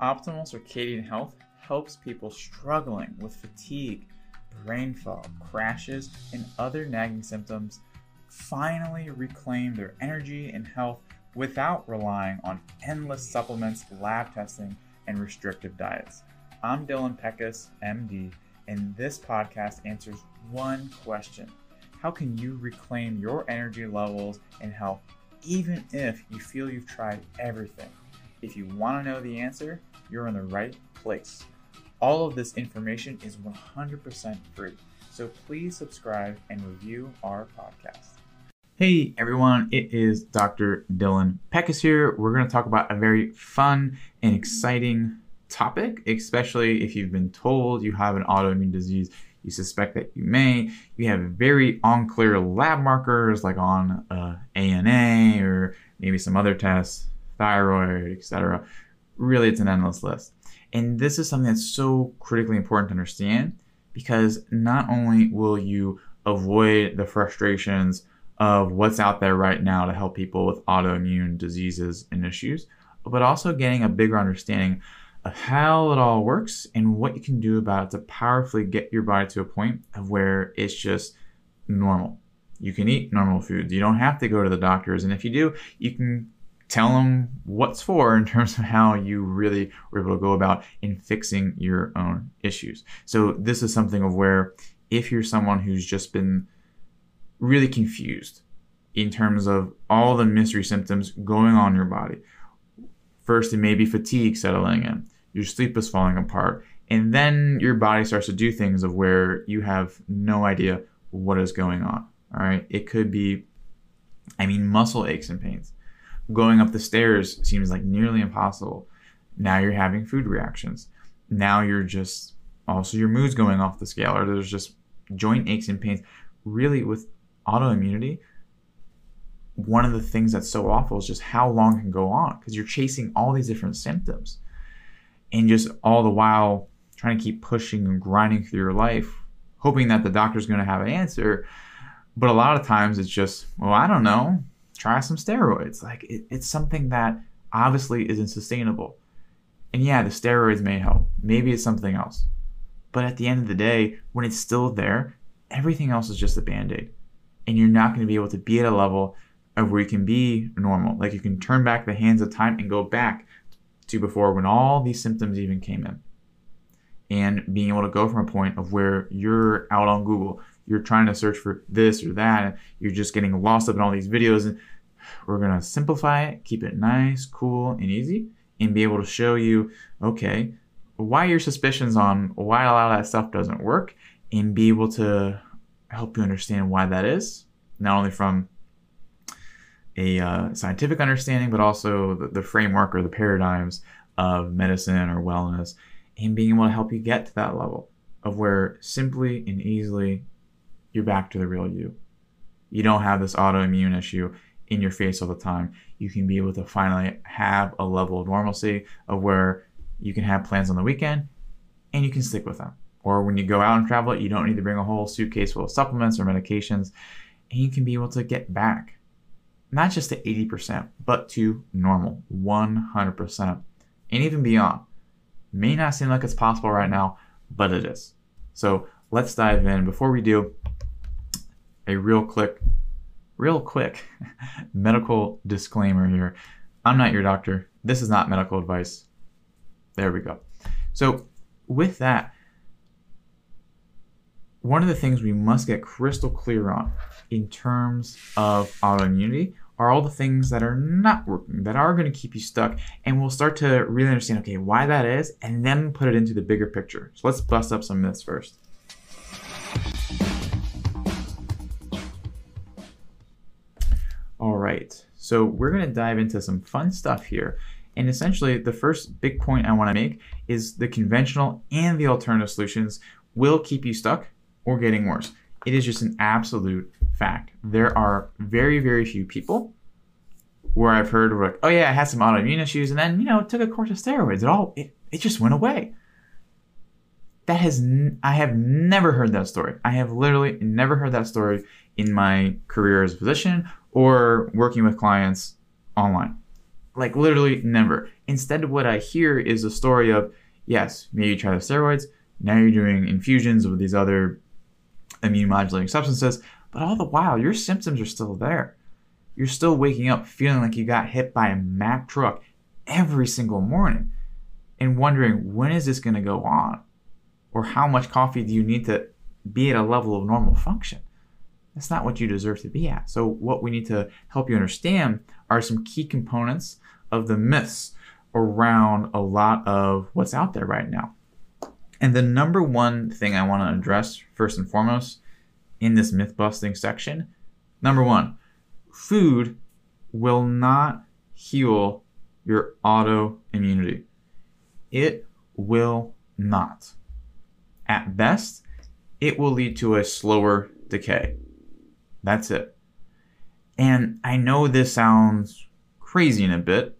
Optimal circadian health helps people struggling with fatigue, brain fog, crashes, and other nagging symptoms finally reclaim their energy and health without relying on endless supplements, lab testing, and restrictive diets. I'm Dylan Petkus, MD, and this podcast answers one question How can you reclaim your energy levels and health even if you feel you've tried everything? If you want to know the answer, you're in the right place. All of this information is 100% free, so please subscribe and review our podcast. Hey everyone, it is Dr. Dylan Petkus here. We're going to talk about a very fun and exciting topic, especially if you've been told you have an autoimmune disease. You suspect that you may. You have very unclear lab markers like on uh, ANA or maybe some other tests, thyroid, etc. Really, it's an endless list. And this is something that's so critically important to understand because not only will you avoid the frustrations of what's out there right now to help people with autoimmune diseases and issues, but also getting a bigger understanding of how it all works and what you can do about it to powerfully get your body to a point of where it's just normal. You can eat normal foods. You don't have to go to the doctors. And if you do, you can tell them what's for in terms of how you really were able to go about in fixing your own issues. So this is something of where if you're someone who's just been really confused in terms of all the mystery symptoms going on in your body. First, it may be fatigue settling in, your sleep is falling apart, and then your body starts to do things of where you have no idea what is going on. All right, it could be, I mean, muscle aches and pains going up the stairs seems like nearly impossible. Now you're having food reactions. Now you're just also your mood's going off the scale, or there's just joint aches and pains. Really, with autoimmunity, one of the things that's so awful is just how long can go on because you're chasing all these different symptoms and just all the while trying to keep pushing and grinding through your life, hoping that the doctor's going to have an answer. But a lot of times it's just, well, I don't know try some steroids. Like it, it's something that obviously isn't sustainable. And yeah, the steroids may help. Maybe it's something else. But at the end of the day, when it's still there, everything else is just a band aid. And you're not going to be able to be at a level of where you can be normal. Like you can turn back the hands of time and go back to before when all these symptoms even came in. And being able to go from a point of where you're out on Google, you're trying to search for this or that, and you're just getting lost up in all these videos. And we're gonna simplify it, keep it nice, cool, and easy, and be able to show you, okay, why your suspicions on why a lot of that stuff doesn't work, and be able to help you understand why that is, not only from a uh, scientific understanding, but also the, the framework or the paradigms of medicine or wellness, and being able to help you get to that level of where simply and easily you're back to the real you. You don't have this autoimmune issue in your face all the time. You can be able to finally have a level of normalcy of where you can have plans on the weekend and you can stick with them. Or when you go out and travel, you don't need to bring a whole suitcase full of supplements or medications, and you can be able to get back not just to 80%, but to normal 100% and even beyond. May not seem like it's possible right now, but it is. So let's dive in. Before we do, a real quick, real quick medical disclaimer here. I'm not your doctor. This is not medical advice. There we go. So, with that, one of the things we must get crystal clear on in terms of autoimmunity are all the things that are not working, that are going to keep you stuck. And we'll start to really understand, okay, why that is, and then put it into the bigger picture. So let's bust up some myths first. All right, so we're to dive into some fun stuff here. And essentially, the first big point I want to make is the conventional and the alternative solutions will keep you stuck or getting worse. It is just an absolute fact. There are very, very few people where I've heard like, oh yeah, I had some autoimmune issues, and then you know took a course of steroids. It all it, it just went away. That has n- I have never heard that story. I have literally never heard that story in my career as a physician or working with clients online. Like literally never. Instead, what I hear is a story of yes, maybe you try the steroids, now you're doing infusions with these other immune modulating substances, but all the while your symptoms are still there. You're still waking up feeling like you got hit by a Mack truck every single morning and wondering when is this going to go on? Or how much coffee do you need to be at a level of normal function? That's not what you deserve to be at. So, what we need to help you understand are some key components of the myths around a lot of what's out there right now. And the number one thing I want to address, first and foremost, in this myth busting section number one, food will not heal your autoimmunity. It will not. At best, it will lead to a slower decay. That's it. And I know this sounds crazy in a bit,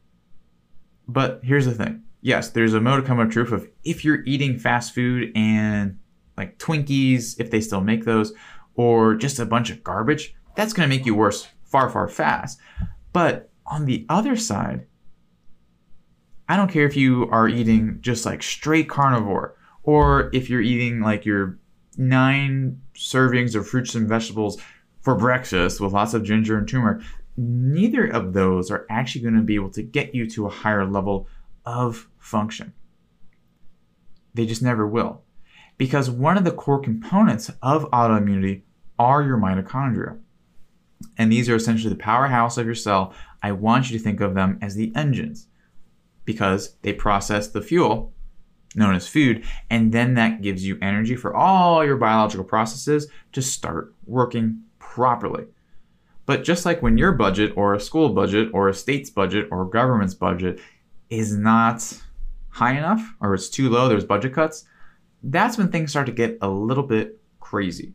but here's the thing. Yes, there's a modicum of truth of if you're eating fast food and like Twinkies, if they still make those, or just a bunch of garbage, that's going to make you worse far, far fast. But on the other side, I don't care if you are eating just like straight carnivore or if you're eating like your nine servings of fruits and vegetables for breakfast with lots of ginger and turmeric. Neither of those are actually going to be able to get you to a higher level of function. They just never will. Because one of the core components of autoimmunity are your mitochondria. And these are essentially the powerhouse of your cell. I want you to think of them as the engines because they process the fuel known as food, and then that gives you energy for all your biological processes to start working properly. But just like when your budget, or a school budget, or a state's budget, or government's budget is not high enough, or it's too low, there's budget cuts, that's when things start to get a little bit crazy.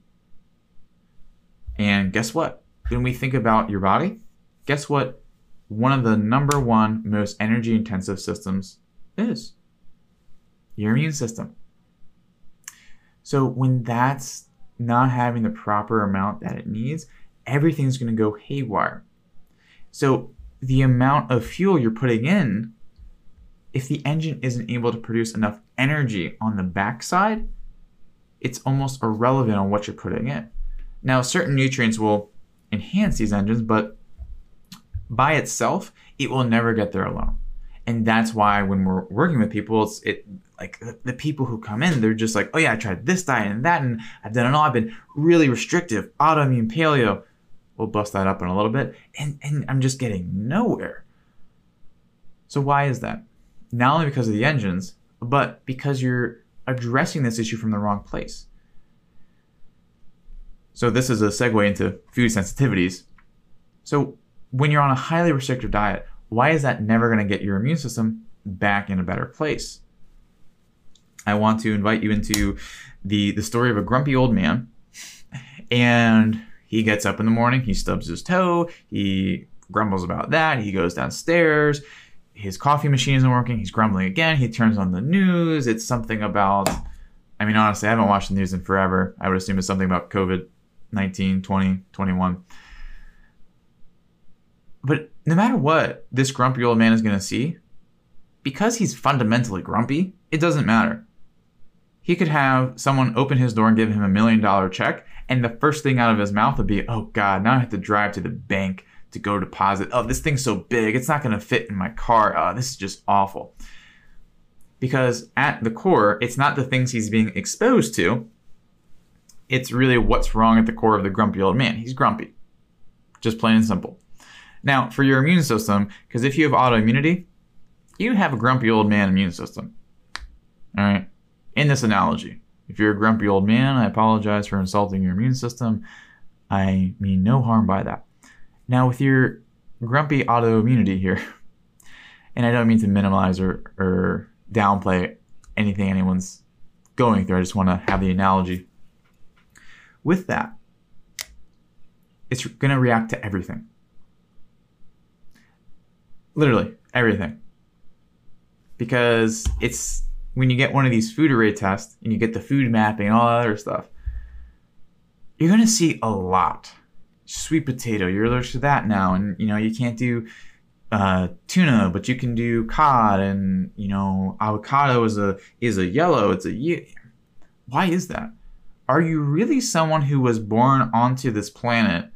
And guess what? When we think about your body, guess what one of the number one most energy intensive systems is your immune system. So when that's not having the proper amount that it needs, everything's going to go haywire. So the amount of fuel you're putting in, if the engine isn't able to produce enough energy on the backside, it's almost irrelevant on what you're putting in. Now, certain nutrients will enhance these engines, but by itself, it will never get there alone. And that's why when we're working with people, it's it like the people who come in, they're just like, oh yeah, I tried this diet and that, and I've done it all. I've been really restrictive, autoimmune, paleo. We'll bust that up in a little bit, and and I'm just getting nowhere. So why is that? Not only because of the engines, but because you're addressing this issue from the wrong place. So this is a segue into food sensitivities. So when you're on a highly restrictive diet, why is that never going to get your immune system back in a better place? I want to invite you into the the story of a grumpy old man, and he gets up in the morning, he stubs his toe, he grumbles about that, he goes downstairs, his coffee machine isn't working, he's grumbling again, he turns on the news, it's something about I mean honestly, I haven't watched the news in forever. I would assume it's something about COVID 19, 20, 21. But no matter what this grumpy old man is going to see, because he's fundamentally grumpy, it doesn't matter. He could have someone open his door and give him a million dollar check, and the first thing out of his mouth would be, oh God, now I have to drive to the bank to go deposit. Oh, this thing's so big, it's not going to fit in my car. Oh, this is just awful. Because at the core, it's not the things he's being exposed to, it's really what's wrong at the core of the grumpy old man. He's grumpy. Just plain and simple. Now, for your immune system, because if you have autoimmunity, you have a grumpy old man immune system. All right. In this analogy, if you're a grumpy old man, I apologize for insulting your immune system. I mean no harm by that. Now, with your grumpy autoimmunity here, and I don't mean to minimize or, or downplay anything anyone's going through, I just want to have the analogy. With that, it's going to react to everything. Literally everything. Because it's when you get one of these food array tests and you get the food mapping and all that other stuff, you're gonna see a lot. Sweet potato, you're allergic to that now, and you know you can't do uh, tuna, but you can do cod, and you know avocado is a is a yellow. It's a why is that? Are you really someone who was born onto this planet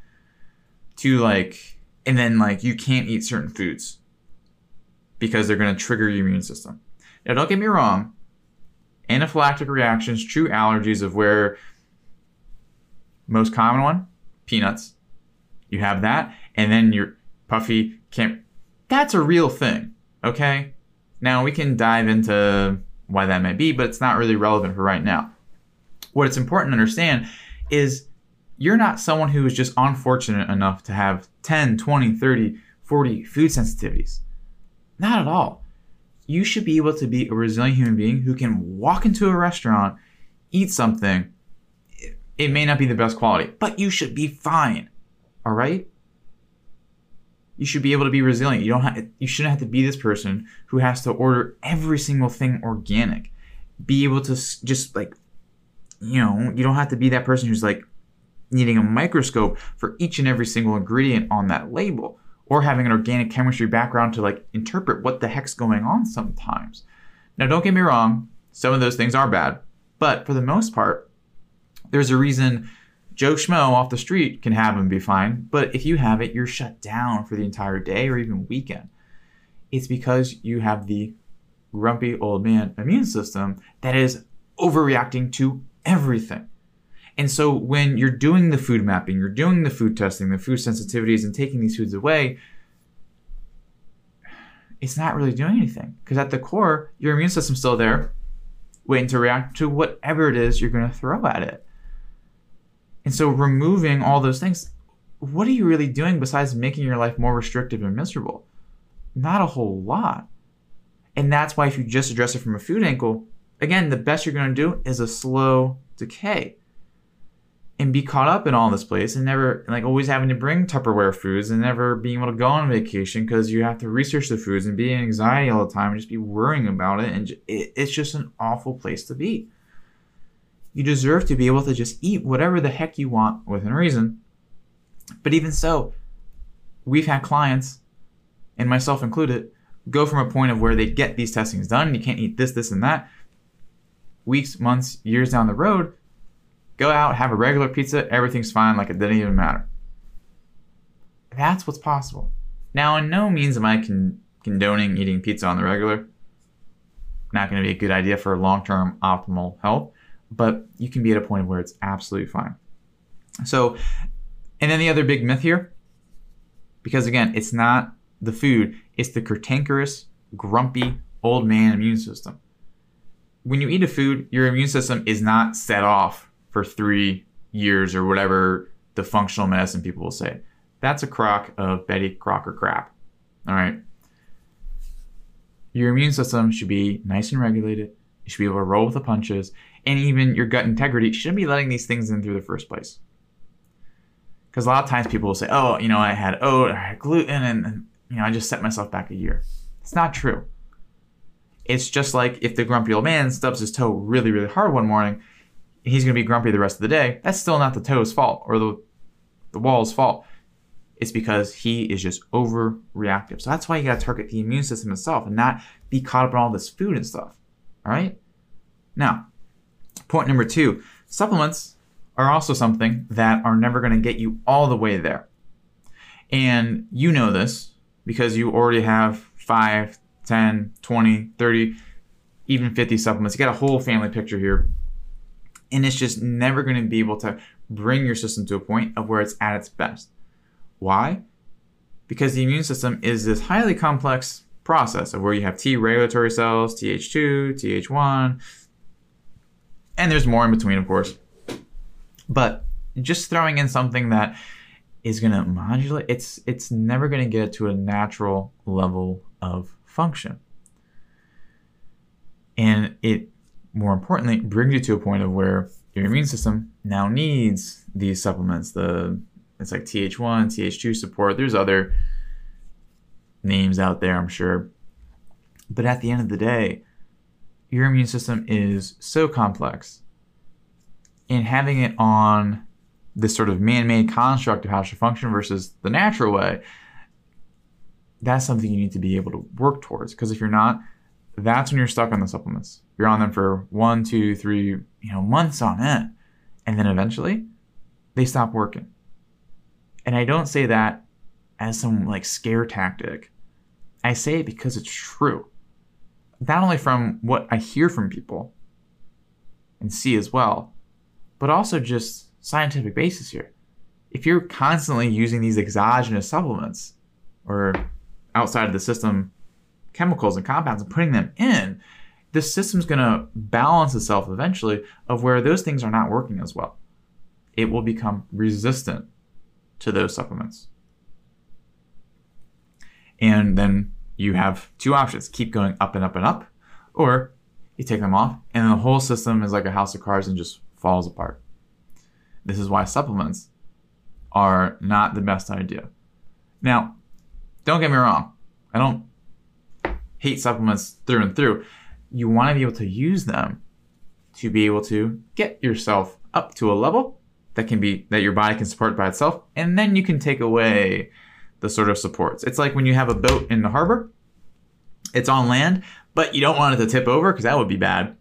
to like, and then like you can't eat certain foods because they're going to trigger your immune system? Now, don't get me wrong. Anaphylactic reactions, true allergies of where most common one, peanuts. You have that, and then your puffy can't that's a real thing, okay? Now we can dive into why that might be, but it's not really relevant for right now. What it's important to understand is you're not someone who is just unfortunate enough to have 10, 20, 30, 40 food sensitivities. Not at all. You should be able to be a resilient human being who can walk into a restaurant, eat something. It may not be the best quality, but you should be fine. All right? you should be able to be resilient. You don't have, you shouldn't have to be this person who has to order every single thing organic. Be able to just like, you know, you don't have to be that person who's like needing a microscope for each and every single ingredient on that label or having an organic chemistry background to like interpret what the heck's going on sometimes. Now, don't get me wrong, some of those things are bad, but for the most part, there's a reason Joe Schmo off the street can have them be fine, but if you have it, you're shut down for the entire day or even weekend. It's because you have the grumpy old man immune system that is overreacting to everything. And so when you're doing the food mapping, you're doing the food testing, the food sensitivities, and taking these foods away, it's not really doing anything. Because at the core, your immune system's still there, waiting to react to whatever it is you're going to throw at it. And so removing all those things, what are you really doing besides making your life more restrictive and miserable? Not a whole lot. And that's why if you just address it from a food angle, again, the best you're going to do is a slow decay. And be caught up in all this place and never, like, always having to bring Tupperware foods and never being able to go on vacation because you have to research the foods and be in anxiety all the time and just be worrying about it. And it's just an awful place to be. You deserve to be able to just eat whatever the heck you want within reason. But even so, we've had clients, and myself included, go from a point of where they get these testings done, you can't eat this, this, and that. Weeks, months, years down the road, go out, have a regular pizza, everything's fine, like it didn't even matter. That's what's possible. Now, in no means am I con- condoning eating pizza on the regular. Not going to be a good idea for long term optimal health but you can be at a point where it's absolutely fine. So, and then the other big myth here, because again, it's not the food, it's the cantankerous, grumpy, old man immune system. When you eat a food, your immune system is not set off for three years or whatever the functional medicine people will say. That's a crock of Betty Crocker crap. All right. Your immune system should be nice and regulated. You should be able to roll with the punches and even your gut integrity shouldn't be letting these things in through the first place. Because a lot of times people will say, oh, you know, I had oat, I had gluten, and, and, you know, I just set myself back a year. It's not true. It's just like if the grumpy old man stubs his toe really, really hard one morning, he's going to be grumpy the rest of the day. That's still not the toe's fault or the, the wall's fault. It's because he is just overreactive. So that's why you got to target the immune system itself and not be caught up in all this food and stuff. All right? Now, Point number two supplements are also something that are never going to get you all the way there. And you know this because you already have 5, 10, 20, 30, even 50 supplements. You got a whole family picture here. And it's just never going to be able to bring your system to a point of where it's at its best. Why? Because the immune system is this highly complex process of where you have T regulatory cells, Th2, Th1, and there's more in between, of course. But just throwing in something that is going to modulate, it's it's never going to get to a natural level of function. And it, more importantly, brings you to a point of where your immune system now needs these supplements. The it's like Th1, Th2 support. There's other names out there, I'm sure. But at the end of the day, your immune system is so complex. And having it on this sort of man made construct of how it should function versus the natural way, that's something you need to be able to work towards. Because if you're not, that's when you're stuck on the supplements. You're on them for one, two, three, you know, months on end. And then eventually they stop working. And I don't say that as some like scare tactic. I say it because it's true. Not only from what I hear from people and see as well, but also just scientific basis here. If you're constantly using these exogenous supplements or outside of the system chemicals and compounds and putting them in, the system's going to balance itself eventually of where those things are not working as well. It will become resistant to those supplements. And then you have two options keep going up and up and up, or you take them off, and the whole system is like a house of cards and just falls apart. This is why supplements are not the best idea. Now, don't get me wrong, I don't hate supplements through and through. You want to be able to use them to be able to get yourself up to a level that can be that your body can support by itself, and then you can take away the sort of supports. It's like when you have a boat in the harbor, it's on land, but you don't want it to tip over because that would be bad.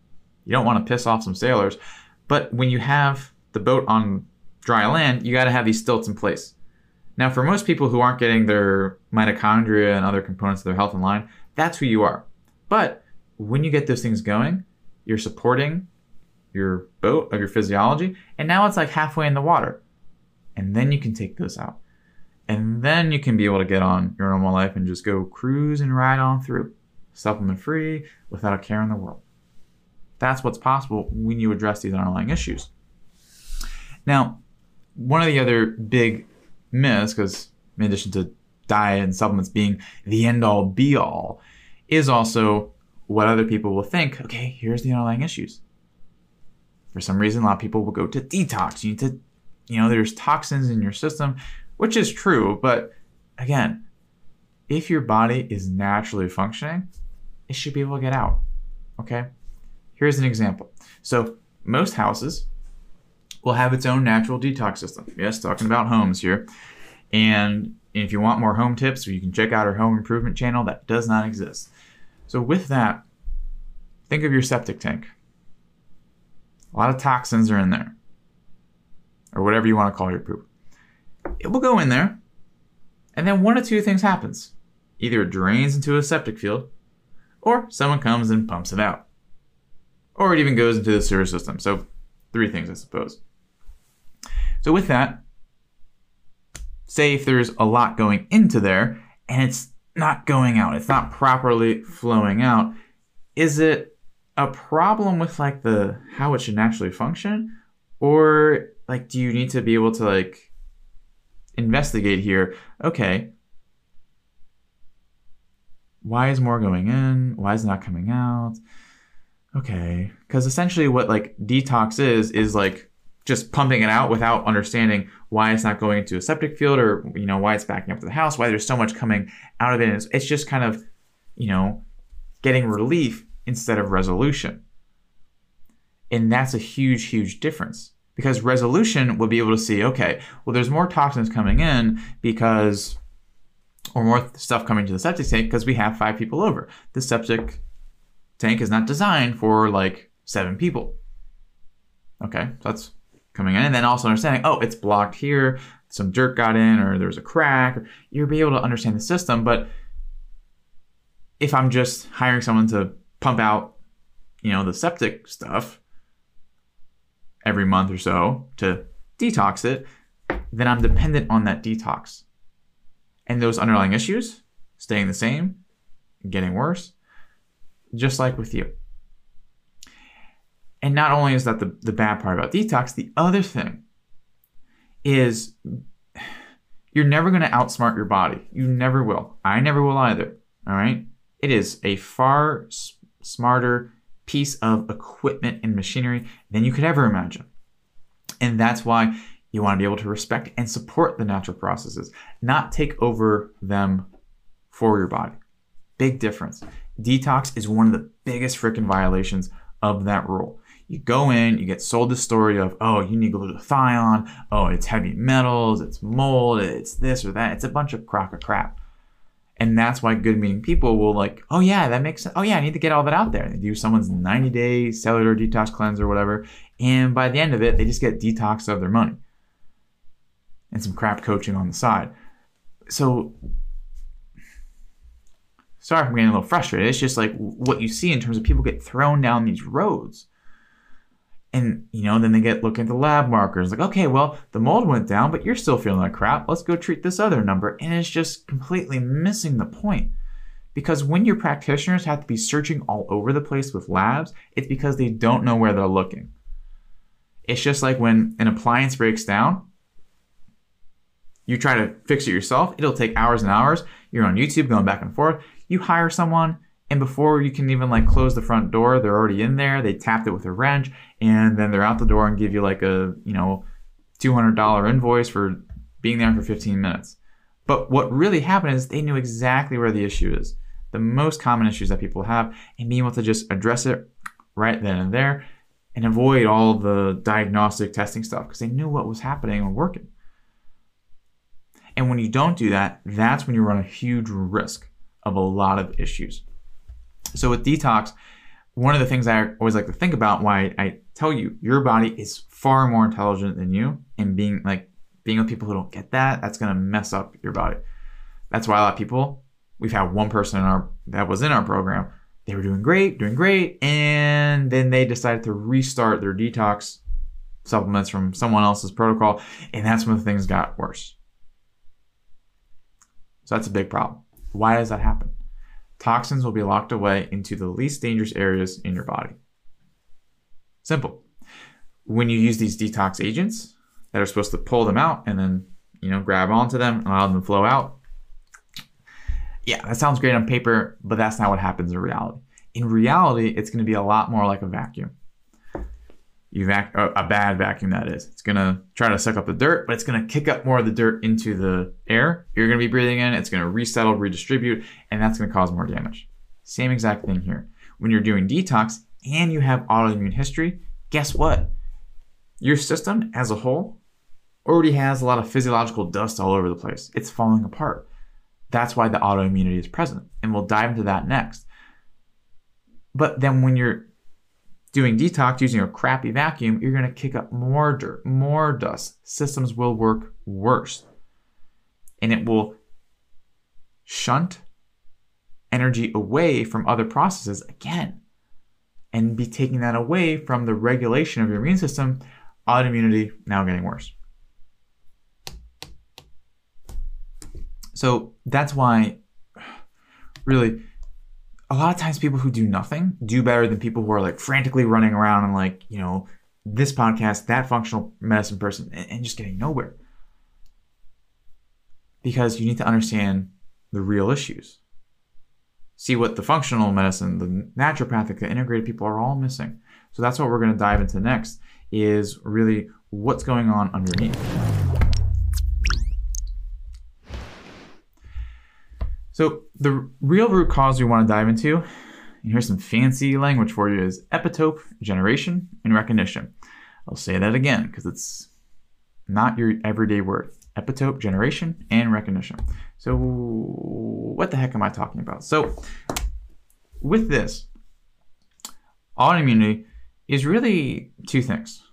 You don't want to piss off some sailors. But when you have the boat on dry land, you got to have these stilts in place. Now, for most people who aren't getting their mitochondria and other components of their health in line, that's who you are. But when you get those things going, you're supporting your boat of your physiology, and now it's like halfway in the water. And then you can take those out. And then you can be able to get on your normal life and just go cruise and ride on through, supplement free, without a care in the world. That's what's possible when you address these underlying issues. Now, one of the other big myths, because in addition to diet and supplements being the end all be all, is also what other people will think okay, here's the underlying issues. For some reason, a lot of people will go to detox. You need to, you know, there's toxins in your system, which is true. But again, if your body is naturally functioning, it should be able to get out. Okay? Here's an example. So, most houses will have its own natural detox system. Yes, talking about homes here. And if you want more home tips, you can check out our home improvement channel that does not exist. So, with that, think of your septic tank. A lot of toxins are in there, or whatever you want to call your poop. It will go in there, and then one of two things happens either it drains into a septic field, or someone comes and pumps it out, or it even goes into the sewer system. So, three things, I suppose. So, with that, say if there's a lot going into there and it's not going out, it's not properly flowing out, is it a problem with like the how it should naturally function? Or like do you need to be able to like investigate here, okay, why is more going in? Why is not coming out? Okay. Because essentially what like detox is, is like just pumping it out without understanding why it's not going into a septic field or you know why it's backing up to the house why there's so much coming out of it. It's, it's just kind of you know getting relief instead of resolution. And that's a huge huge difference because resolution will be able to see okay well there's more toxins coming in because or more stuff coming to the septic tank because we have five people over. The septic tank is not designed for like seven people. Okay that's coming in, and then also understanding, oh, it's blocked here, some dirt got in, or there's a crack. You'll be able to understand the system. But if I'm just hiring someone to pump out, you know, the septic stuff every month or so to detox it, then I'm dependent on that detox. And those underlying issues staying the same, getting worse, just like with you. And not only is that the, the bad part about detox, the other thing is you're never going to outsmart your body. You never will. I never will either. All right. It is a far s- smarter piece of equipment and machinery than you could ever imagine. And that's why you want to be able to respect and support the natural processes, not take over them for your body. Big difference. Detox is one of the biggest freaking violations of that rule. You go in, you get sold the story of, oh, you need glutathione, oh, it's heavy metals, it's mold, it's this or that. It's a bunch of crock of crap. And that's why good meaning people will like, oh yeah, that makes sense. Oh yeah, I need to get all that out there. They do someone's 90 day cellular detox cleanse or whatever. And by the end of it, they just get detox of their money and some crap coaching on the side. So sorry if I'm getting a little frustrated. It's just like what you see in terms of people get thrown down these roads. And you know, then they get looking at the lab markers, like, okay, well, the mold went down, but you're still feeling like crap. Let's go treat this other number. And it's just completely missing the point. Because when your practitioners have to be searching all over the place with labs, it's because they don't know where they're looking. It's just like when an appliance breaks down, you try to fix it yourself, it'll take hours and hours. You're on YouTube going back and forth. You hire someone, and before you can even like close the front door, they're already in there. They tapped it with a wrench, and then they're out the door and give you like a you know $200 invoice for being there for 15 minutes. But what really happened is they knew exactly where the issue is, the most common issues that people have, and being able to just address it right then and there and avoid all the diagnostic testing stuff because they knew what was happening and working. And when you don't do that, that's when you run a huge risk of a lot of issues. So with detox, one of the things I always like to think about why I tell you your body is far more intelligent than you and being like being with people who don't get that, that's gonna mess up your body. That's why a lot of people, we've had one person in our that was in our program, they were doing great, doing great, and then they decided to restart their detox supplements from someone else's protocol, and that's when things got worse. So that's a big problem. Why does that happen? Toxins will be locked away into the least dangerous areas in your body. Simple. When you use these detox agents that are supposed to pull them out and then, you know, grab onto them, and allow them to flow out. Yeah, that sounds great on paper, but that's not what happens in reality. In reality, it's going to be a lot more like a vacuum you vac- a bad vacuum that is. It's gonna try to suck up the dirt, but it's gonna kick up more of the dirt into the air. You're gonna be breathing in. It's gonna resettle, redistribute, and that's gonna cause more damage. Same exact thing here. When you're doing detox and you have autoimmune history, guess what? Your system as a whole already has a lot of physiological dust all over the place. It's falling apart. That's why the autoimmunity is present, and we'll dive into that next. But then when you're doing detox using a crappy vacuum, you're going to kick up more dirt, more dust. Systems will work worse. And it will shunt energy away from other processes again and be taking that away from the regulation of your immune system, autoimmunity now getting worse. So that's why, really, a lot of times people who do nothing do better than people who are like frantically running around and like, you know, this podcast, that functional medicine person, and, just getting nowhere. Because you need to understand the real issues. See what the functional medicine, the naturopathic, the integrated people are all missing. So that's what we're going to dive into next is really what's going on underneath. So the real root cause we want to dive into, and here's some fancy language for you, is epitope generation and recognition. I'll say that again because it's not your everyday word. Epitope generation and recognition. So what the heck am I talking about? So with this, autoimmunity is really two things.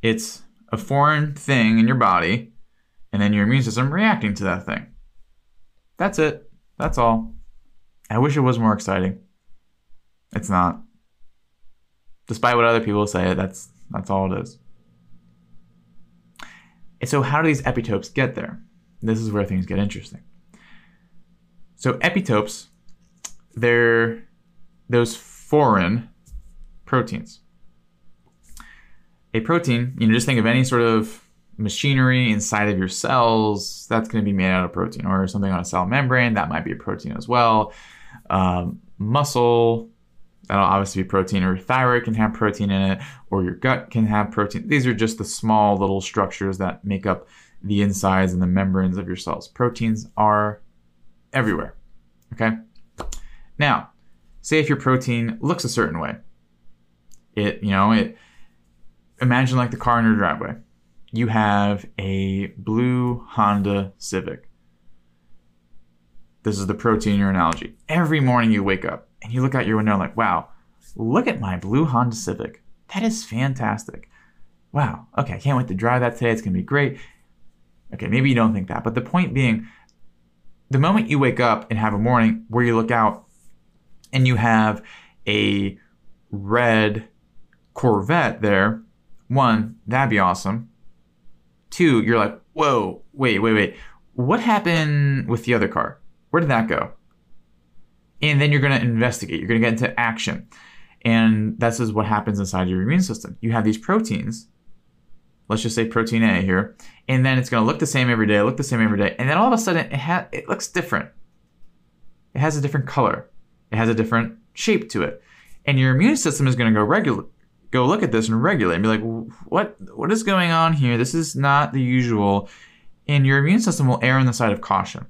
It's a foreign thing in your body, and then your immune system reacting to that thing. That's it. That's all. I wish it was more exciting. It's not. Despite what other people say, that's that's all it is. And so how do these epitopes get there? This is where things get interesting. So epitopes, they're those foreign proteins. A protein, you know, just think of any sort of machinery inside of your cells, that's going to be made out of protein, or something on a cell membrane, that might be a protein as well. Um, muscle, that'll obviously be protein, or your thyroid can have protein in it, or your gut can have protein. These are just the small little structures that make up the insides and the membranes of your cells. Proteins are everywhere. Okay? Now, say if your protein looks a certain way. It, you know, it imagine like the car in your driveway you have a blue Honda Civic. this is the protein in your analogy. Every morning you wake up and you look out your window like, wow, look at my blue Honda Civic. That is fantastic. Wow. Okay, I can't wait to drive that today. It's to be great. Okay, maybe you don't think that. But the point being, the moment you wake up and have a morning where you look out and you have a red Corvette there, one, that'd be awesome. Two, you're like, whoa, wait, wait, wait. What happened with the other car? Where did that go? And then you're going to investigate. You're going to get into action. And this is what happens inside your immune system. You have these proteins, let's just say protein A here, and then it's going to look the same every day, look the same every day, and then all of a sudden it ha- it looks different. It has a different color. It has a different shape to it. And your immune system is going to go regular go look at this and regulate and be like, what what is going on here? This is not the usual. And your immune system will err on the side of caution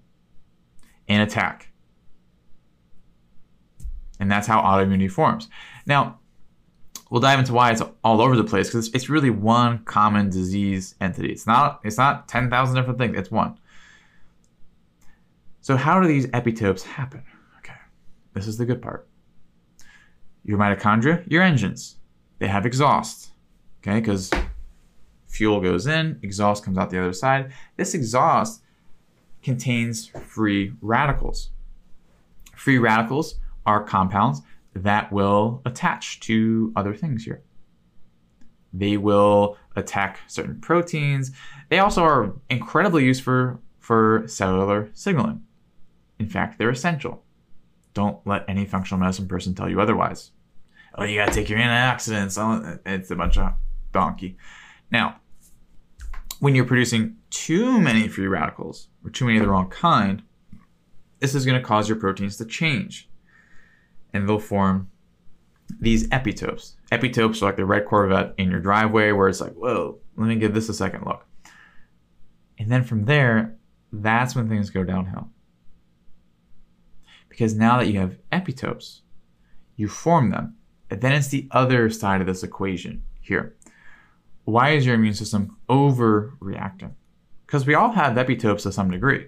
and attack. And that's how autoimmunity forms. Now, we'll dive into why it's all over the place because it's, really one common disease entity. It's not it's not 10,000 different things, it's one. So how do these epitopes happen? Okay. This is the good part. Your mitochondria, your engines, they have exhaust. Okay? Cuz fuel goes in, exhaust comes out the other side. This exhaust contains free radicals. Free radicals are compounds that will attach to other things here. They will attack certain proteins. They also are incredibly useful for cellular signaling. In fact, they're essential. Don't let any functional medicine person tell you otherwise. Oh, you gotta take your antioxidants. It's a bunch of donkey. Now, when you're producing too many free radicals or too many of the wrong kind, this is to cause your proteins to change and they'll form these epitopes. Epitopes are like the red Corvette in your driveway where it's like, whoa, let me give this a second look. And then from there, that's when things go downhill. Because now that you have epitopes, you form them. And then it's the other side of this equation here. Why is your immune system overreacting? Because we all have epitopes to some degree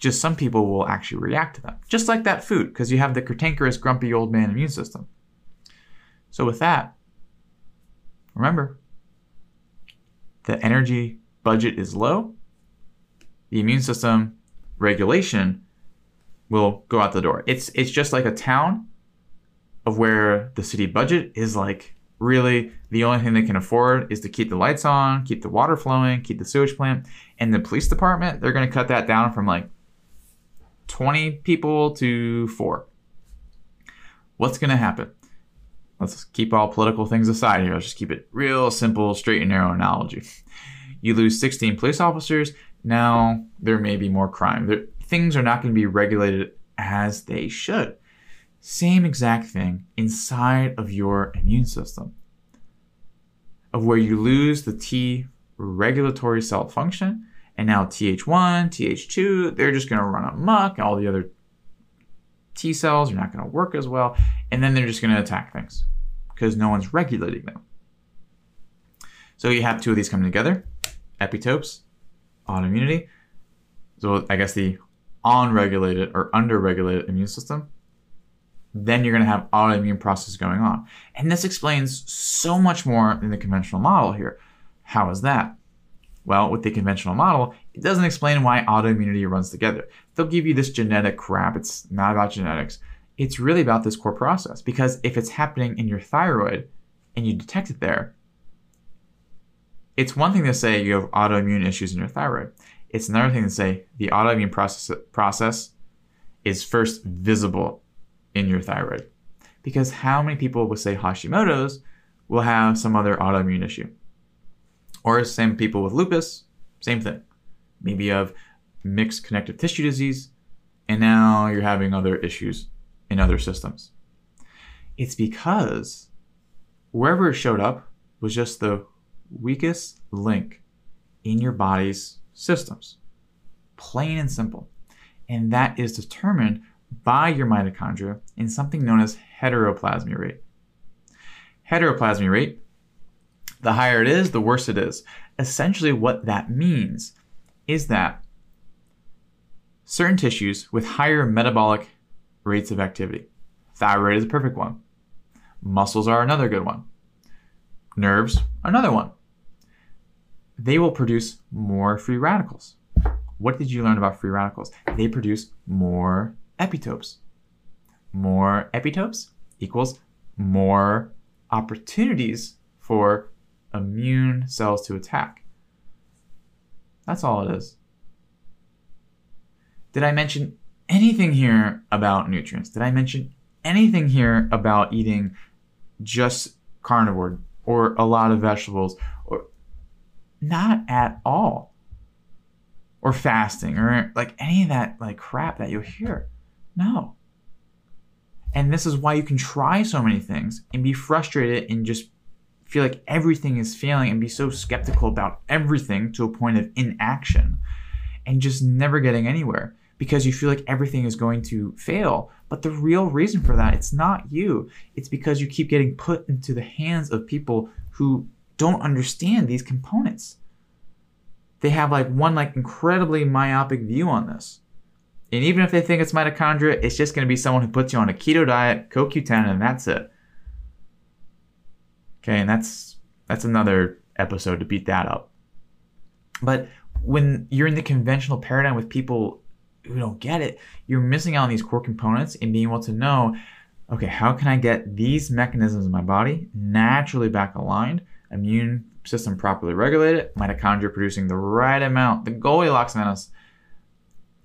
just some people will actually react to them. Just like that food, because you have the cantankerous, grumpy old man immune system. So, with that, remember the energy budget is low, the immune system regulation will go out the door. It's it's just like a town of where the city budget is like really the only thing they can afford is to keep the lights on, keep the water flowing, keep the sewage plant, and the police department, they're going to cut that down from like 20 people to four. What's going to happen? Let's keep all political things aside here. Let's just keep it real simple, straight and narrow analogy. You lose 16 police officers. Now there may be more crime. There, things are not going to be regulated as they should. Same exact thing inside of your immune system, of where you lose the T regulatory cell function and now Th1, Th2, they're just going to run amok. All the other T cells are not going to work as well. And then they're just going to attack things because no one's regulating them. So you have two of these coming together epitopes, autoimmunity. So I guess the unregulated or underregulated immune system. Then you're going to have autoimmune process going on. And this explains so much more than the conventional model here. How is that? Well, with the conventional model, it doesn't explain why autoimmunity runs together. They'll give you this genetic crap. It's not about genetics. It's really about this core process because if it's happening in your thyroid and you detect it there, it's one thing to say you have autoimmune issues in your thyroid. It's another thing to say the autoimmune process, process is first visible in your thyroid. Because how many people will say Hashimoto's will have some other autoimmune issue? Or same people with lupus, same thing. Maybe you have mixed connective tissue disease, and now you're having other issues in other systems. It's because wherever it showed up was just the weakest link in your body's systems. Plain and simple. And that is determined by your mitochondria in something known as heteroplasmy rate. Heteroplasmy rate the higher it is, the worse it is. Essentially, what that means is that certain tissues with higher metabolic rates of activity. Thyroid is a perfect one. Muscles are another good one. Nerves, another one. They will produce more free radicals. What did you learn about free radicals? They produce more epitopes. More epitopes equals more opportunities for immune cells to attack. That's all it is. Did I mention anything here about nutrients? Did I mention anything here about eating just carnivore or a lot of vegetables or not at all? Or fasting or like any of that like crap that you hear. No. And this is why you can try so many things and be frustrated and just feel like everything is failing and be so skeptical about everything to a point of inaction and just never getting anywhere because you feel like everything is going to fail. But the real reason for that, it's not you. It's because you keep getting put into the hands of people who don't understand these components. They have like one like incredibly myopic view on this. And even if they think it's mitochondria, it's just going to be someone who puts you on a keto diet, CoQ10, and that's it. Okay, and that's that's another episode to beat that up. But when you're in the conventional paradigm with people who don't get it, you're missing out on these core components and being able to know, okay, how can I get these mechanisms in my body naturally back aligned, immune system properly regulated, mitochondria producing the right amount, the Goldilocks amount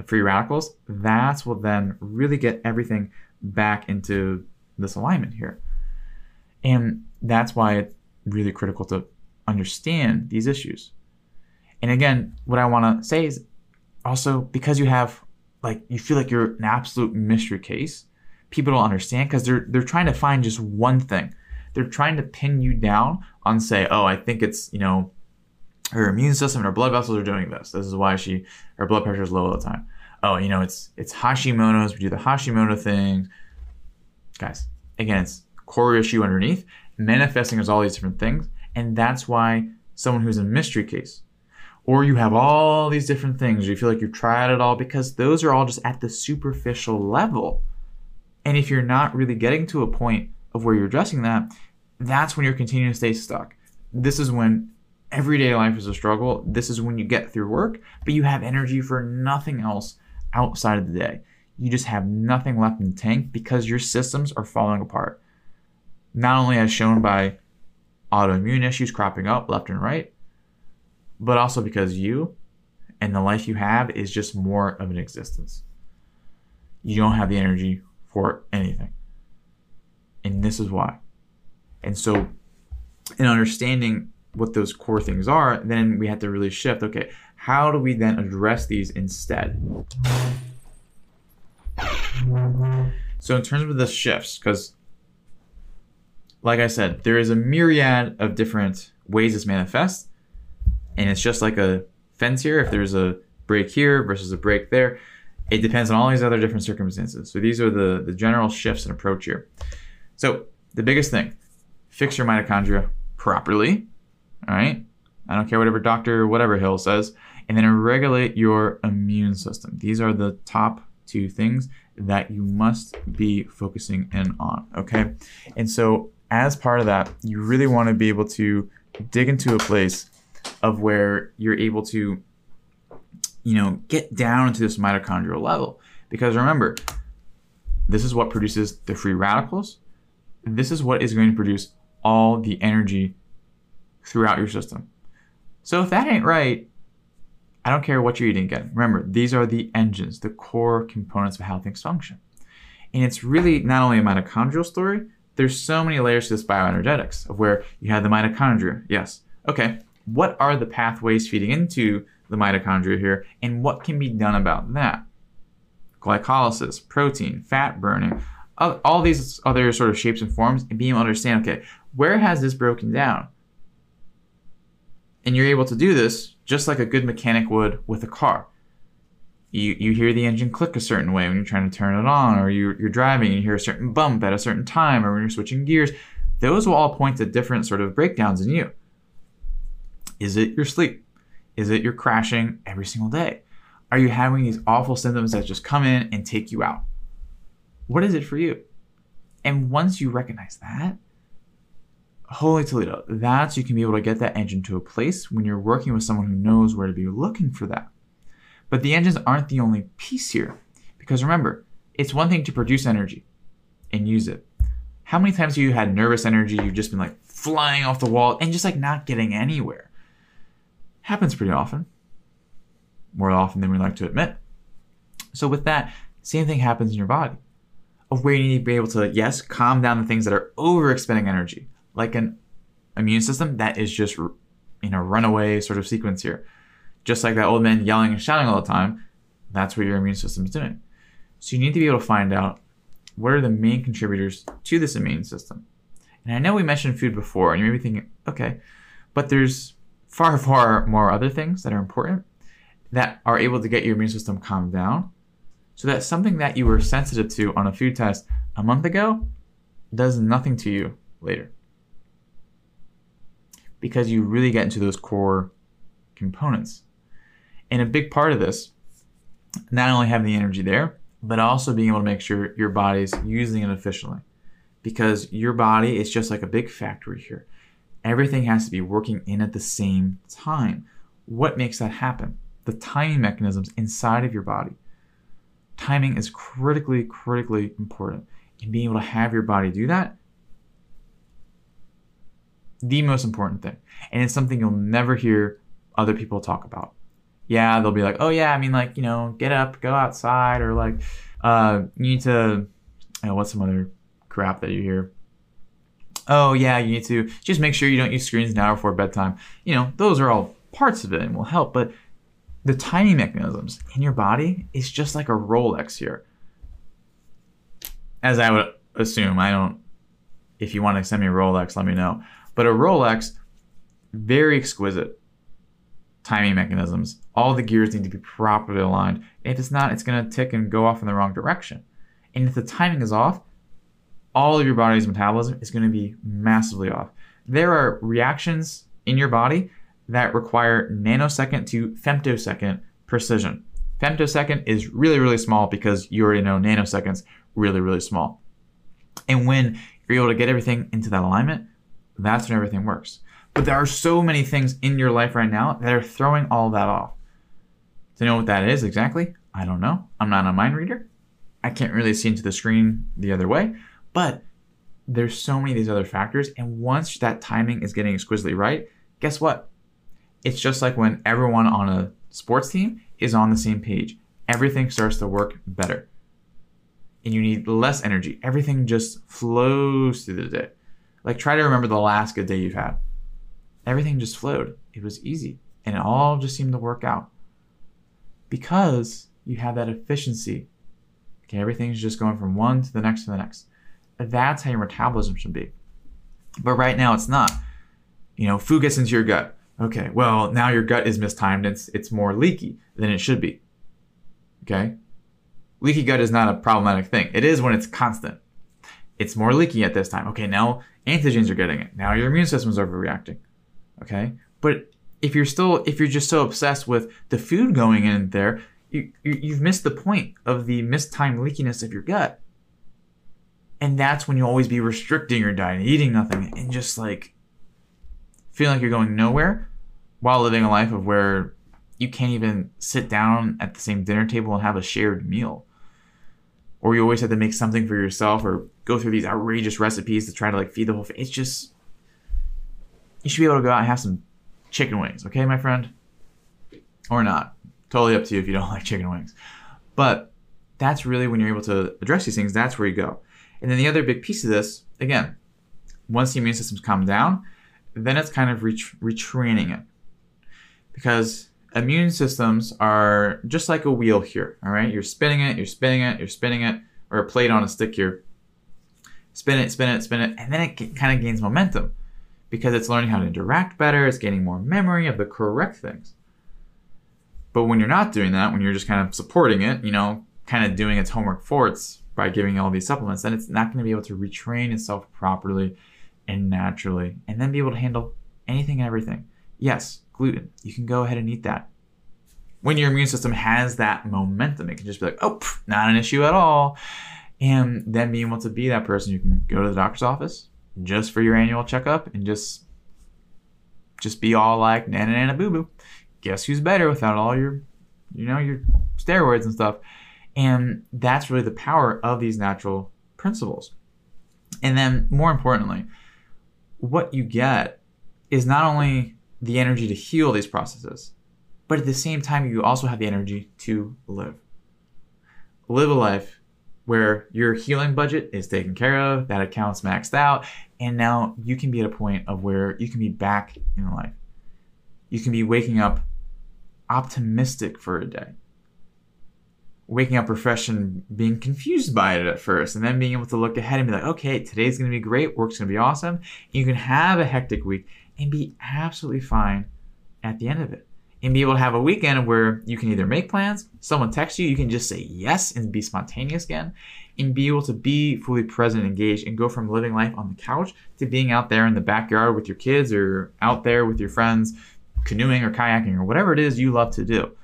free radicals. That's what then really get everything back into this alignment here. And that's why it's really critical to understand these issues. And again, what I want to say is also because you have like you feel like you're an absolute mystery case, people don't understand because they're they're trying to find just one thing. They're trying to pin you down on say, oh, I think it's you know her immune system and her blood vessels are doing this. This is why she her blood pressure is low all the time. Oh, you know it's it's Hashimoto's. We do the Hashimoto thing, guys. Again, it's core issue underneath manifesting as all these different things. And that's why someone who's a mystery case, or you have all these different things, you feel like you've tried it all because those are all just at the superficial level. And if you're not really getting to a point of where you're addressing that, that's when you're continuing to stay stuck. This is when everyday life is a struggle. This is when you get through work, but you have energy for nothing else outside of the day. You just have nothing left in the tank because your systems are falling apart not only as shown by autoimmune issues cropping up left and right, but also because you and the life you have is just more of an existence. You don't have the energy for anything. And this is why. And so, in understanding what those core things are, then we have to really shift okay, how do we then address these instead? So, in terms of the shifts, because like I said, there is a myriad of different ways this manifests, and it's just like a fence here. If there's a break here versus a break there, it depends on all these other different circumstances. So these are the, the general shifts in approach here. So the biggest thing, fix your mitochondria properly. All right. I don't care whatever Dr. whatever Hill says. And then regulate your immune system. These are the top two things that you must be focusing in on. Okay. And so as part of that, you really want to be able to dig into a place of where you're able to, you know, get down into this mitochondrial level. Because remember, this is what produces the free radicals. This is what is going to produce all the energy throughout your system. So if that ain't right, I don't care what you're eating again. Remember, these are the engines, the core components of how things function. And it's really not only a mitochondrial story, there's so many layers to this bioenergetics of where you have the mitochondria. Yes. Okay. What are the pathways feeding into the mitochondria here, and what can be done about that? Glycolysis, protein, fat burning, all these other sort of shapes and forms, and being able to understand, okay, where has this broken down? And you're able to do this just like a good mechanic would with a car you, you hear the engine click a certain way when you're trying to turn it on, or you, you're driving and you hear a certain bump at a certain time, or when you're switching gears. Those will all point to different sort of breakdowns in you. Is it your sleep? Is it your crashing every single day? Are you having these awful symptoms that just come in and take you out? What is it for you? And once you recognize that, holy Toledo, that's you can be able to get that engine to a place when you're working with someone who knows where to be looking for that. But the engines aren't the only piece here. Because remember, it's one thing to produce energy and use it. How many times have you had nervous energy, you've just been like flying off the wall and just like not getting anywhere? Happens pretty often. More often than we like to admit. So with that, same thing happens in your body. Of where you need to be able to, yes, calm down the things that are over expending energy, like an immune system that is just in a runaway sort of sequence here. Just like that old man yelling and shouting all the time, that's what your immune system is doing. So you need to be able to find out what are the main contributors to this immune system. And I know we mentioned food before, and you may be thinking, okay, but there's far, far more other things that are important that are able to get your immune system calmed down so that something that you were sensitive to on a food test a month ago does nothing to you later. Because you really get into those core components. And a big part of this, not only having the energy there, but also being able to make sure your body's using it efficiently. Because your body is just like a big factory here. Everything has to be working in at the same time. What makes that happen? The timing mechanisms inside of your body. Timing is critically, critically important. And being able to have your body do that, the most important thing. And it's something you'll never hear other people talk about yeah, they'll be like, oh yeah, I mean like you know, get up, go outside, or like uh, you need to, you know, what's some other crap that you hear? Oh yeah, you need to just make sure you don't use screens an hour before bedtime. You know, those are all parts of it and will help, but the timing mechanisms in your body is just like a Rolex here. As I would assume, I don't. If you want to send me a Rolex, let me know. But a Rolex, very exquisite timing mechanisms. All the gears need to be properly aligned. If it's not, it's going to tick and go off in the wrong direction. And if the timing is off, all of your body's metabolism is going to be massively off. There are reactions in your body that require nanosecond to femtosecond precision. Femtosecond is really, really small because you already know nanoseconds really, really small. And when you're able to get everything into that alignment, that's when everything works. But there are so many things in your life right now that are throwing all that off. To know what that is exactly, I don't know. I'm not a mind reader. I can't really see into the screen the other way, but there's so many of these other factors. And once that timing is getting exquisitely right, guess what? It's just like when everyone on a sports team is on the same page. Everything starts to work better. And you need less energy. Everything just flows through the day. Like try to remember the last good day you've had everything just flowed. It was easy and it all just seemed to work out because you have that efficiency. Okay, everything's just going from one to the next to the next. That's how your metabolism should be. But right now it's not. You know, food gets into your gut. Okay, well, now your gut is mistimed. It's it's more leaky than it should be. Okay? Leaky gut is not a problematic thing. It is when it's constant. It's more leaky at this time. Okay, now antigens are getting it. Now your immune system is overreacting. Okay. But if you're still, if you're just so obsessed with the food going in there, you, you, have missed the point of the mistimed leakiness of your gut. And that's when you always be restricting your diet, and eating nothing, and just like feeling like you're going nowhere while living a life of where you can't even sit down at the same dinner table and have a shared meal. Or you always have to make something for yourself or go through these outrageous recipes to try to like feed the whole thing. It's just you should be able to go out and have some chicken wings, okay, my friend? Or not. Totally up to you if you don't like chicken wings. But that's really when you're able to address these things, that's where you go. And then the other big piece of this, again, once the immune system's calmed down, then it's kind of retraining it. Because immune systems are just like a wheel here, all right? You're spinning it, you're spinning it, you're spinning it, or a plate on a stick here. Spin it, spin it, spin it, and then it kind of gains momentum because it's learning how to interact better, it's gaining more memory of the correct things. But when you're not doing that, when you're just kind of supporting it, you know, kind of doing its homework for it by giving all these supplements, then it's not going to be able to retrain itself properly and naturally and then be able to handle anything and everything. Yes, gluten. You can go ahead and eat that. when your immune system has that momentum, it can just be like, oh, pff, not an issue at all. And then being able to be that person, you can go to the doctor's office just for your annual checkup and just just be all like nana nana boo boo. Guess who's better without all your, you know, your steroids and stuff. And that's really the power of these natural principles. And then more importantly, what you get is not only the energy to heal these processes, but at the same time, you also have the energy to live. Live a life where your healing budget is taken care of, that account's maxed out, and now you can be at a point of where you can be back in life. You can be waking up optimistic for a day. Waking up refreshed and being confused by it at first, and then being able to look ahead and be like, okay, today's gonna be great, work's gonna be awesome. You can have a hectic week and be absolutely fine at the end of it and be able to have a weekend where you can either make plans, someone texts you, you can just say yes and be spontaneous again, and be able to be fully present, engaged, and go from living life on the couch to being out there in the backyard with your kids or out there with your friends, canoeing or kayaking or whatever it is you love to do.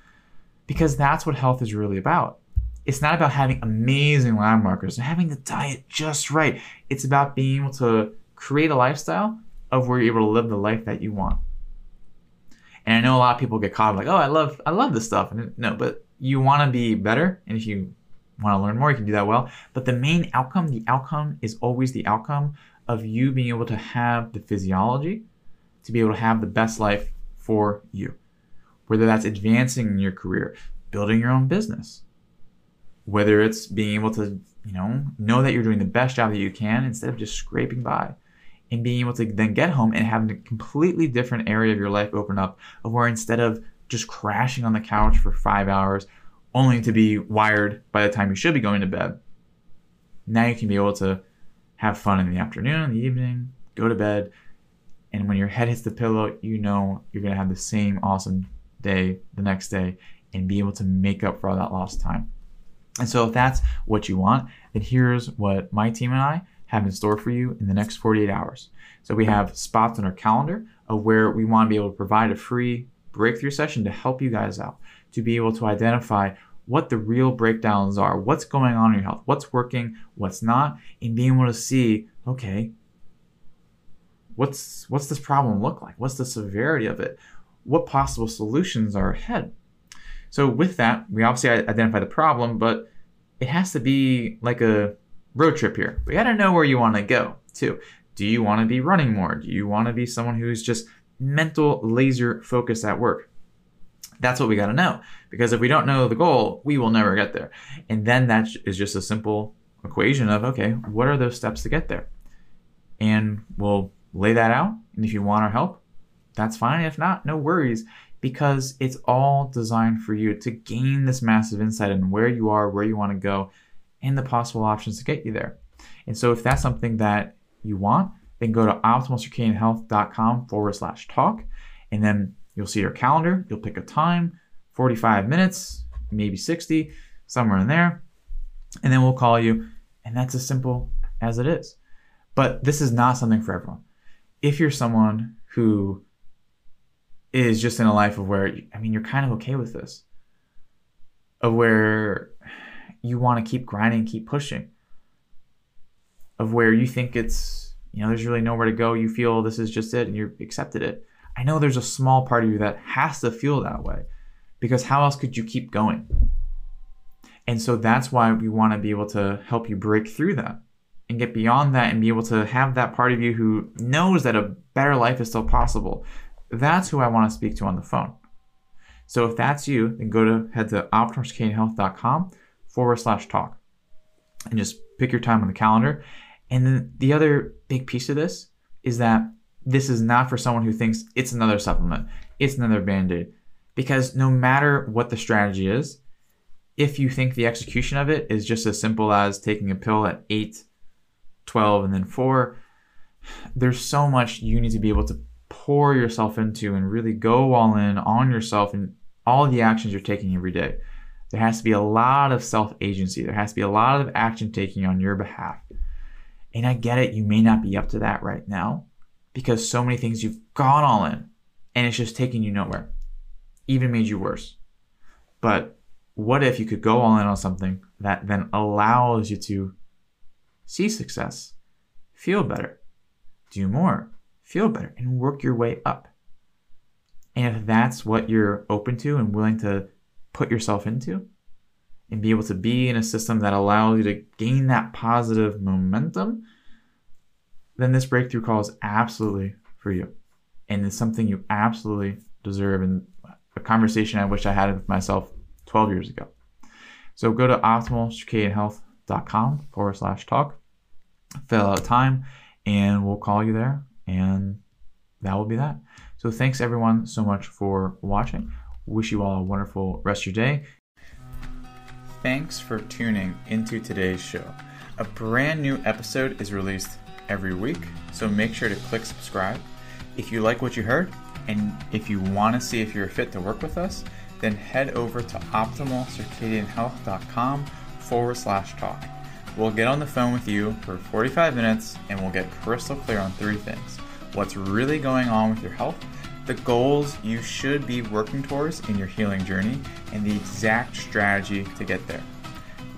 Because that's what health is really about. It's not about having amazing lab markers and having the diet just right. It's about being able to create a lifestyle of where you're able to live the life that you want. And I know a lot of people get caught like, oh, I love I love this stuff. And no, but you want to be better, and if you want to learn more, you can do that well. But the main outcome, the outcome is always the outcome of you being able to have the physiology to be able to have the best life for you. Whether that's advancing in your career, building your own business, whether it's being able to, you know, know that you're doing the best job that you can instead of just scraping by and being able to then get home and having a completely different area of your life open up of where instead of just crashing on the couch for five hours only to be wired by the time you should be going to bed now you can be able to have fun in the afternoon the evening go to bed and when your head hits the pillow you know you're going to have the same awesome day the next day and be able to make up for all that lost time. And so if that's what you want then here's what my team and i have in store for you in the next 48 hours. So we have spots on our calendar of where we want to be able to provide a free breakthrough session to help you guys out, to be able to identify what the real breakdowns are, what's going on in your health, what's working, what's not, and being able to see, okay, what's what's this problem look like? What's the severity of it? What possible solutions are ahead? So with that, we obviously identify the problem, but it has to be like a road trip here. We got to know where you want to go too. Do you want to be running more? Do you want to be someone who's just mental laser focused at work? That's what we got to know. Because if we don't know the goal, we will never get there. And then that is just a simple equation of okay, what are those steps to get there? And we'll lay that out. And if you want our help, that's fine. If not, no worries because it's all designed for you to gain this massive insight in where you are, where you want to go, and the possible options to get you there. And so if that's something that you want, then go to optimalcircadianhealth.com forward slash talk. And then you'll see your calendar. You'll pick a time, 45 minutes, maybe 60, somewhere in there. And then we'll call you. And that's as simple as it is. But this is not something for everyone. If you're someone who is just in a life of where, I mean, you're kind of okay with this, of where you want to keep grinding, keep pushing. Of where you think it's, you know, there's really nowhere to go. You feel this is just it and you've accepted it. I know there's a small part of you that has to feel that way because how else could you keep going? And so that's why we want to be able to help you break through that and get beyond that and be able to have that part of you who knows that a better life is still possible. That's who I want to speak to on the phone. So if that's you, then go to head to optimalcircadianhealth.com forward slash talk and just pick your time on the calendar. And then the other big piece of this is that this is not for someone who thinks it's another supplement, it's another band aid. Because no matter what the strategy is, if you think the execution of it is just as simple as taking a pill at 8, 12, and then 4, there's so much you need to be able to pour yourself into and really go all in on yourself and all the actions you're taking every day. There has to be a lot of self agency. There has to be a lot of action taking on your behalf. And I get it, you may not be up to that right now because so many things you've gone all in and it's just taking you nowhere, even made you worse. But what if you could go all in on something that then allows you to see success, feel better, do more, feel better, and work your way up? And if that's what you're open to and willing to put yourself into, and be able to be in a system that allows you to gain that positive momentum, then this breakthrough call is absolutely for you. And it's something you absolutely deserve and a conversation I wish I had with myself 12 years ago. So go to optimalcircadianhealth.com forward slash talk, fill out time, and we'll call you there. And that will be that. So thanks everyone so much for watching. Wish you all a wonderful rest of your day. Thanks for tuning into today's show. A brand new episode is released every week, so make sure to click subscribe. If you like what you heard, and if you want to see if you're fit to work with us, then head over to optimalcircadianhealth.com forward slash talk. We'll get on the phone with you for 45 minutes and we'll get crystal clear on three things what's really going on with your health, the goals you should be working towards in your healing journey, and the exact strategy to get there.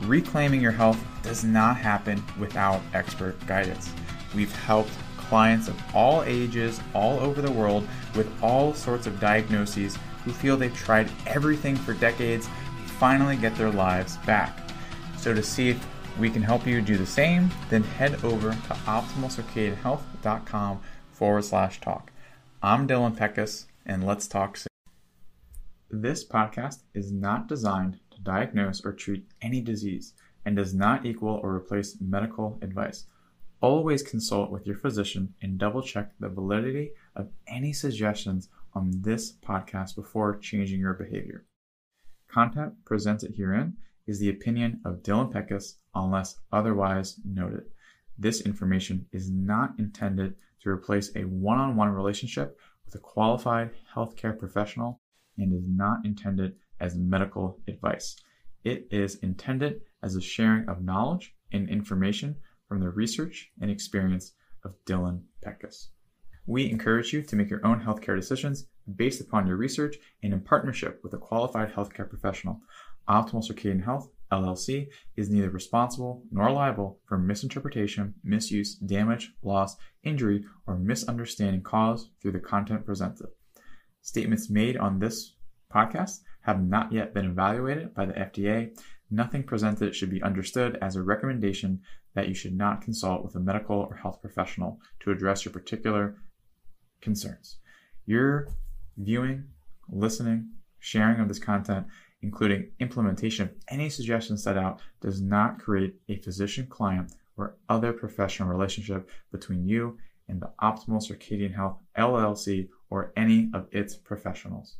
Reclaiming your health does not happen without expert guidance. We've helped clients of all ages all over the world with all sorts of diagnoses who feel they've tried everything for decades finally get their lives back. So, to see if we can help you do the same, then head over to optimalcircadianhealth.com forward slash talk. I'm Dylan Petkus, and let's talk soon. This podcast is not designed to diagnose or treat any disease and does not equal or replace medical advice. Always consult with your physician and double check the validity of any suggestions on this podcast before changing your behavior. Content presented herein is the opinion of Dylan Petkus unless otherwise noted. This information is not intended to replace a one on one relationship with a qualified healthcare professional and is not intended as medical advice. It is intended as a sharing of knowledge and information from the research and experience of Dylan Petkus. We encourage you to make your own healthcare decisions based upon your research and in partnership with a qualified healthcare professional. Optimal Circadian Health, LLC, is neither responsible nor liable for misinterpretation, misuse, damage, loss, injury, or misunderstanding caused through the content presented. Statements made on this podcast have not yet been evaluated by the FDA. Nothing presented should be understood as a recommendation that you should not consult with a medical or health professional to address your particular concerns. Your viewing, listening, sharing of this content, including implementation of any suggestions set out, does not create a physician client or other professional relationship between you and the Optimal Circadian Health LLC or any of its professionals.